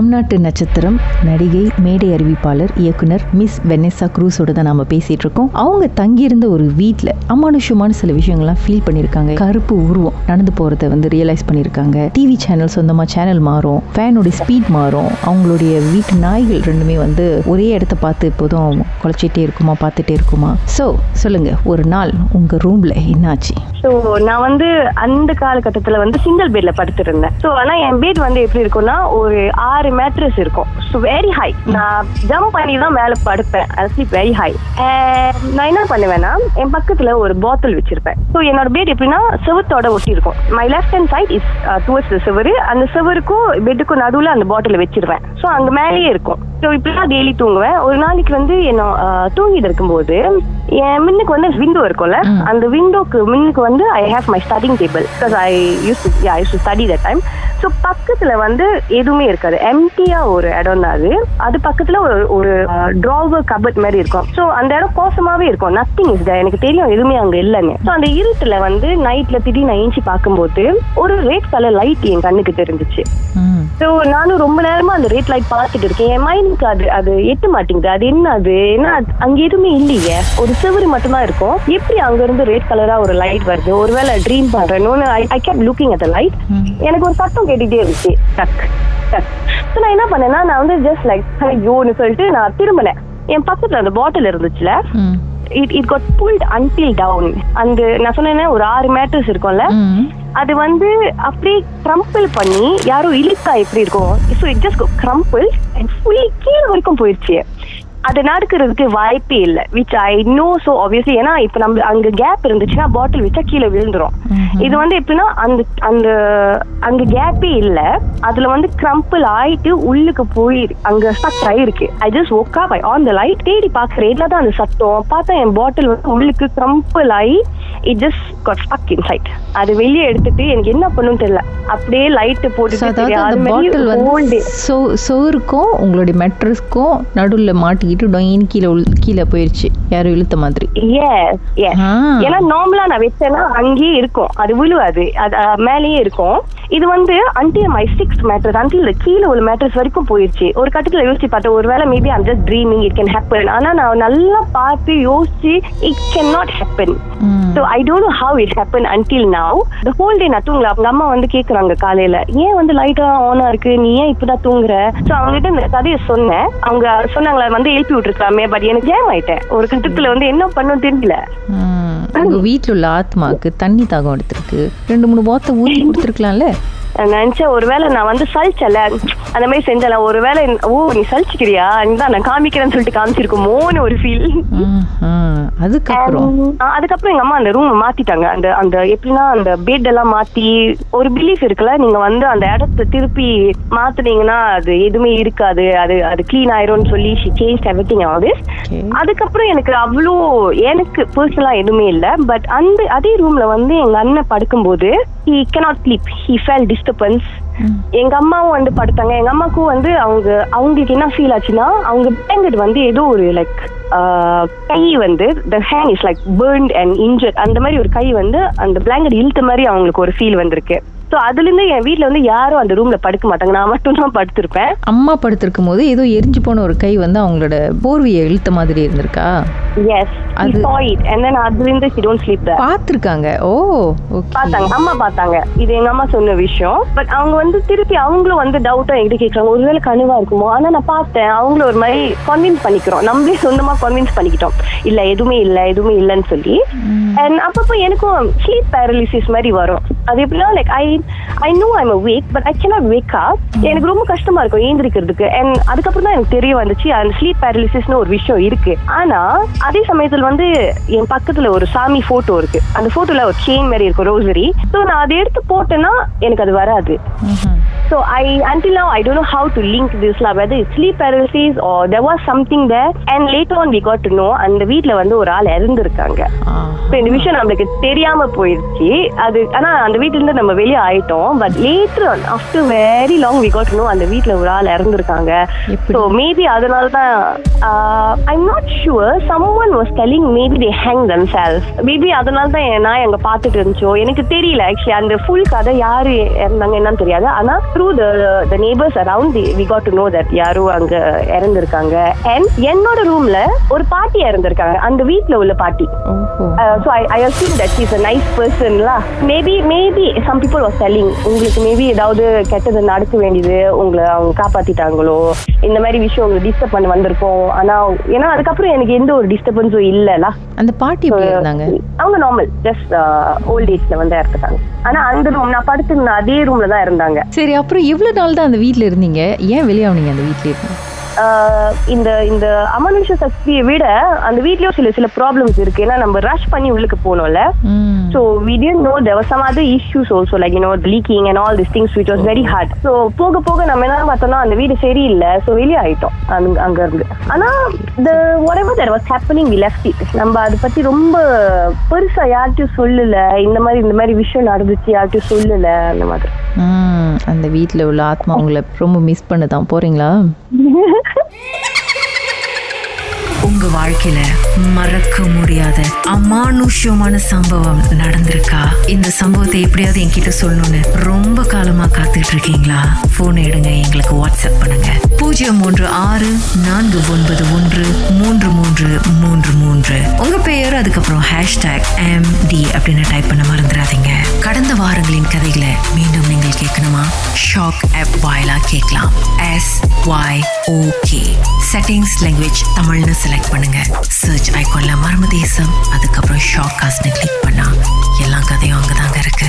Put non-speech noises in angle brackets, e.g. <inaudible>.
நம் நாட்டு நட்சத்திரம் நடிகை மேடை அறிவிப்பாளர் இயக்குனர் மிஸ் வெனெசா குரூஸோட தான் நம்ம பேசிட்டு இருக்கோம். அவங்க தங்கியிருந்த ஒரு வீட்டில் அமானுஷ்யமான சில விஷயங்கள்லாம் ஃபீல் பண்ணியிருக்காங்க. கருப்பு உருவம் நடந்து போகிறத வந்து ரியலைஸ் பண்ணியிருக்காங்க. டிவி சேனல் சொந்தமாக சேனல் மாறும். ஃபேனோட ஸ்பீட் மாறும். அவங்களுடைய வீட்டு நாய்கள் ரெண்டுமே வந்து ஒரே இடத்த பார்த்து எப்போதும் குலைச்சிட்டே இருக்குமா பார்த்துட்டே இருக்குமா? ஸோ சொல்லுங்க ஒரு நாள் உங்க ரூம்ல என்னாச்சு? ஸோ நான் வந்து அந்த காலகட்டத்தில் வந்து சிங்கிள் பெட்ல படுத்திருந்தேன். ஸோ ஆனால் என் பெட் வந்து எப்படி இருக்கும்னா ஒரு ஆறு மேட்ரஸ் இருக்கும். ஸோ வெரி ஹை நான் ஜம்ப் பண்ணி தான் மேலே படுப்பேன். அது ஸ்லீப் வெரி ஹை நான் என்ன பண்ணுவேன்னா என் பக்கத்தில் ஒரு பாட்டில் வச்சிருப்பேன். ஸோ என்னோட பெட் எப்படின்னா செவத்தோட ஒட்டி இருக்கும் my left hand side is towards the செவரு. அந்த செவருக்கும் பெட்டுக்கும் நடுவில் அந்த பாட்டில் வச்சிருவேன். ஸோ அங்கே மேலேயே இருக்கும். ஸோ இப்படிலாம் டெய்லி தூங்குவேன். ஒரு நாளைக்கு வந்து என்ன தூங்கிட்டு இருக்கும்போது என் மின்னுக்கு வந்து விண்டோ இருக்கும்ல. அந்த விண்டோக்கு முன்னுக்கு வந்து I have my studying table because I use ya use study that time so பக்கத்துல வந்து எதுவுமே இருக்காது. எம்டியா ஒரு இடம் தான் அது. அது பக்கத்துல ஒரு ஒரு ட்ராவர் கபட் மாதிரி இருக்கும். ஸோ அந்த இடம் கோசமாவே இருக்கும். நத்திங் இஸ் எனக்கு தெரியும் எதுவுமே அங்க இல்லைன்னு. ஸோ அந்த இருட்டுல வந்து நைட்ல திடீர்னு நான் ஏஞ்சி பார்க்கும்போது ஒரு ரெட் கலர் லைட் என் கண்ணுக்கு தெரிஞ்சிச்சு. ஸோ நானும் ரொம்ப நேரமா அந்த ரேட் லைட் பார்த்துட்டு இருக்கேன். என் மைண்டுக்கு அது அது எட்ட மாட்டேங்குது. அது என்ன அது? ஏன்னா அங்க எதுவுமே இல்லையே. ஒரு செவரு மட்டும்தான் இருக்கும். எப்படி அங்க இருந்து ரெட் கலரா ஒரு லைட் வருது? ஒருவேளை ட்ரீம் பண்றேன்னு I keep looking at light. எனக்கு ஒரு சத்தம் கேட்டுட்டே இருந்துச்சு. டக் டக். ஸோ நான் என்ன பண்ணேன்னா நான் வந்து ஜஸ்ட் லைக் ஐயோன்னு சொல்லிட்டு நான் திரும்பினேன். என் பக்கத்துல அந்த பாட்டில் இருந்துச்சுல. It it got pulled until down அந்த நான் சொன்னேனே ஒரு ஆறு மேட்ரஸ் இருக்கும்ல? அது வந்து அப்படியே க்ரம்பிள் பண்ணி யாரும் இழுத்தா எப்படி இருக்கும்? So it just crumble and fully கீழே வரைக்கும் போயிடுச்சு அது நடக்கிறதுக்கு வாய்ப்பே இல்லை which I know so obviously ஏன்னா இப்போ நம்ம அங்க கேப் இருந்துச்சுன்னா பாட்டில் வச்சா கீழே விழுந்துரும். இது வந்து எப்படின்னா அந்த அந்த அங்க கேப்பே இல்ல. அதுல வந்து கிரம்பிள் ஆயிட்டு உள்ளுக்கு போய் அங்க ஸ்டக் ஆயிருக்கு. ஐ ஜஸ்ட் ஒக்கா பை ஆன் த லைட் தேடி பாக்குறேன் தான் அந்த சத்தம்? பார்த்தா என் பாட்டில் வந்து உள்ளுக்கு கிரம்பிள் ஆகி it just got stuck inside அது வெளியே எடுத்துட்டு எனக்கு என்ன பண்ணுன்னு தெரியல. அப்படியே லைட் So, போட்டுட்டு அதாவது தெரியும். அந்த அது மாதிரி பாட்டில் வந்து whole day. சோ சோருக்கும் உங்களுடைய மெட்ரஸ்க்கும் நடுவில் டொயின் கீழே கீழே போயிடுச்சு யாரும் இழுத்த மாதிரி. Yes, yes. ஆ. ஏன்னா நார்மலா நான் வச்சேன்னா அங்கேயே இருக்கும். அது விழுவாது. அது மேலேயே இருக்கும். இது வந்து until my six mattress until கீழே உள்ள மேட்ரஸ் வரைக்கும் போயிடுச்சு ஒரு கட்டத்துல யோசிச்சு பார்த்தேன். ஒருவேளை maybe I'm just dreaming it can happen ஆனா நான் நல்லா பார்த்து யோசிச்சு it can not happen. So I don't know how it happen until now the whole day நான் தூங்கல. அவங்க அம்மா வந்து கேக்குறாங்க காலையில. ஏன் வந்து லைட்டா ஆனா இருக்கு? நீ ஏன் இப்பதான் தூங்குற? ஸோ அவங்ககிட்ட இந்த கதையை சொன்னேன். அவங்க சொன்னாங்களா வந்து எழுப்பி விட்டுருக்கலாமே பட் எனக்கு ஜேம் ஆயிட்டேன். ஒரு கட்டத்துல வந்து என்ன பண்ணும் தெரியல. உங்க வீட்டில் உள்ள ஆத்மாக்கு தண்ணி தாகம் எடுத்திருக்கு. ரெண்டு மூணு போத்தை ஊற்றி <laughs> கொடுத்துருக்கலாம்ல? நினைச்சேன் ஒருவேளை நான் வந்து சலிச்சல அந்த மாதிரி செஞ்சல ஒருவேளை ஓ நீ சலிச்சுக்கிறியா? இதான் நான் காமிக்கிறேன்னு சொல்லிட்டு காமிச்சிருக்குமோன்னு ஒரு ஃபீல். அதுக்கப்புறம்? அதுக்கப்புறம் எங்க அம்மா அந்த ரூம் மாத்திட்டாங்க. அந்த அந்த எப்படின்னா அந்த பெட் எல்லாம் மாத்தி ஒரு பிலீஃப் இருக்குல்ல நீங்க வந்து அந்த இடத்த திருப்பி மாத்துனீங்கன்னா அது எதுவுமே இருக்காது. அது அது க்ளீன் ஆயிரும்னு சொல்லி சேஞ்ச் எவ்ரி திங் ஆகுது. அதுக்கப்புறம் எனக்கு அவ்வளோ எனக்கு பர்சனலா எதுவுமே இல்லை. பட் அந்த அதே ரூம்ல வந்து எங்க அண்ணன் படுக்கும்போது he cannot sleep he fell disturbance எங்க அம்மாவும் வந்து படுத்தாங்க. எங்க அம்மாக்கும் வந்து அவங்க அவங்களுக்கு என்ன ஃபீல் ஆச்சுன்னா அவங்க blanket வந்து ஏதோ ஒரு லைக் கை வந்து the hand is like burnt and injured அந்த மாதிரி ஒரு கை வந்து அந்த பிளாங்கெட் இழுத்த மாதிரி அவங்களுக்கு ஒரு ஃபீல் வந்திருக்கு. ஸோ அதுல இருந்து என் வீட்ல வந்து யாரும் அந்த ரூம்ல படுக்க மாட்டாங்க. நான் மட்டும் தான் படுத்திருப்பேன். அம்மா படுத்திருக்கும் போது ஏதோ எரிஞ்சு போன ஒரு கை வந்து அவங்களோட போர்வையை இழுத்த மாதிரி இருந்திருக்கா? எஸ் அது- saw it. And then அதுல இருந்து she don't sleep there. பார்த்துருக்காங்க. ஓ ஓகே பார்த்தாங்க. அம்மா பார்த்தாங்க. இது எங்க அம்மா சொன்ன விஷயம். பட் அவங்க வந்து திருப்பி அவங்களும் வந்து டவுட்டா என்கிட்ட கேட்கறாங்க ஒருவேளை கனவா இருக்குமோ? ஆனா நான் பார்த்தேன். அவங்களும் ஒரு மாதிரி கன்வின்ஸ் பண்ணிக்கிறோம். நம்மளே சொந்தமா கன்வின்ஸ் பண்ணிக்கிட்டோம். இல்ல எதுவுமே இல்ல எதுவுமே இல்லைன்னு சொல்லி. அண்ட் அப்பப்போ எனக்கும் ஸ்லீப் பேரலிசிஸ் மாதிரி வரும். அது எப்படின்னா like I I know I'm wake but I cannot wake up எனக்கு ரொம்ப கஷ்டமா இருக்கும் ஏந்திரிக்கிறதுக்கு. அண்ட் அதுக்கப்புறம் தான் எனக்கு தெரிய வந்துச்சு அந்த ஸ்லீப் பேரலிசிஸ்னு ஒரு விஷயம் இருக்கு. ஆனா அதே சமயத்துல வந்து என் பக்கத்துல ஒரு சாமி போட்டோ இருக்கு. அந்த போட்டோல ஒரு செயின் மாதிரி இருக்கும் ரோசரி ஸோ நான் அதை எடுத்து போட்டேன்னா எனக்கு அது வராது. So I until now I don't know how to link this lah whether it's sleep paralysis or there was something there. And later on we got to know அந்த வீட்ல வந்து ஒரு ஆள் இறந்துருக்காங்க. So இந்த விஷயம் நம்மளுக்கு தெரியாம போயிருச்சு. அது ஆனா அந்த வீட்ல இருந்து நம்ம வெளியே ஆயிட்டோம். But later on after very long we got know அந்த வீட்ல ஒரு ஆள் இறந்துருக்காங்க? ஸோ மேபி அதனால தான் I'm not sure someone was telling maybe they hang themselves maybe அதனால தான் நாய் அங்க பார்த்துட்டு இருந்துச்சோ. எனக்கு தெரியல ஆக்சுவலி அந்த ஃபுல் கதை யாரு இறந்தாங்க என்னன்னு தெரியாது. ஆனா through the the neighbours around we got to know that யாரும் அங்க இறந்திருக்காங்க. அண்ட் என்னோட ரூம்ல ஒரு பாட்டி இறந்திருக்காங்க. அந்த வீட்ல உள்ள பாட்டி. So I I assume that is a nice பர்சன்லா maybe maybe some people was telling உங்களுக்கு மேபி ஏதாவது கெட்டது நடக்க வேண்டியது உங்களை அவங்க காப்பாத்திட்டாங்களோ. இந்த மாதிரி விஷயம் உங்களுக்கு டிஸ்டர்ப் பண்ண வந்திருக்கோம். ஆனா ஏன்னா அதுக்கப்புறம் எனக்கு எந்த ஒரு டிஸ்டர்பன்ஸும் இல்லல அந்த பாட்டி அவங்க நார்மல் ஜஸ்ட் ஓல்ட் ஏஜ்ல வந்து இறந்துட்டாங்க. ஆனா அந்த ரூம் நான் படுத்திருந்த அதே ரூம்ல தான் இருந்தாங்க. சரி அப்புறம் எவ்வளவு நாள் தான் அந்த வீட்ல இருந்தீங்க? ஏன் வெளியாவனீங்க அந்த வீட்ல இருந்து ஆஹ் இந்த இந்த அமானுஷ சக்தியை விட அந்த வீட்லயும் சில சில ப்ராப்ளம்ஸ் இருக்கு. ஏன்னா நம்ம ரஷ் பண்ணி உள்ளுக்கு போனோம்ல. ம். So we didn't know there was some other issues also like you know the leaking and all these things which was very hard. So போக போக நம்ம என்ன பார்த்தோம்னா அந்த வீடு சரியில்லை. ஸோ வெளியே ஆயிட்டோம். அங்க அங்க இருந்து ஆனா the whatever that was happening we left it. நம்ம அதை பத்தி ரொம்ப பெருசா யார்கிட்டயும் சொல்லல. இந்த மாதிரி இந்த மாதிரி விஷயம் நடந்துச்சு யார்கிட்டயும் சொல்லல அந்த மாதிரி. அந்த வீட்டில் உள்ள ஆத்மா உங்களை ரொம்ப மிஸ் பண்ணுதான் போறீங்களா? உங்க வாழ்க்கையில மறக்க முடியாத அமானுஷ்யமான சம்பவம் நடந்திருக்கா? இந்த சம்பவத்தை எப்படியாவது என்கிட்ட சொல்லணும்னு ரொம்ப காலமா காத்துட்டு இருக்கீங்களா போன் எடுங்க எங்களுக்கு வாட்ஸ்அப் பண்ணுங்க. பூஜ்ஜியம் மூன்று ஆறு நான்கு ஒன்பது ஒன்று மூன்று மூன்று மூன்று மூன்று. உங்க அதுக்கப்புறம் ஹேஷ்டாக் எம் டி அப்படின்னு டைப் பண்ண மறந்துடாதீங்க. கடந்த வாரங்களின் கதைகளை மீண்டும் நீங்கள் கேட்கணுமா? ஷாக் ஆப் வாயிலா கேட்கலாம். S Y okay settings language தமிழ்னு செலக்ட் பண்ணுங்க. சர்ச் ஐகான்ல மர்ம தேசம் அதுக்கப்புறம் ஷாக் காஸ்ட்னு கிளிக் பண்ணா எல்லா கதையும் அங்கதாங்க இருக்கு.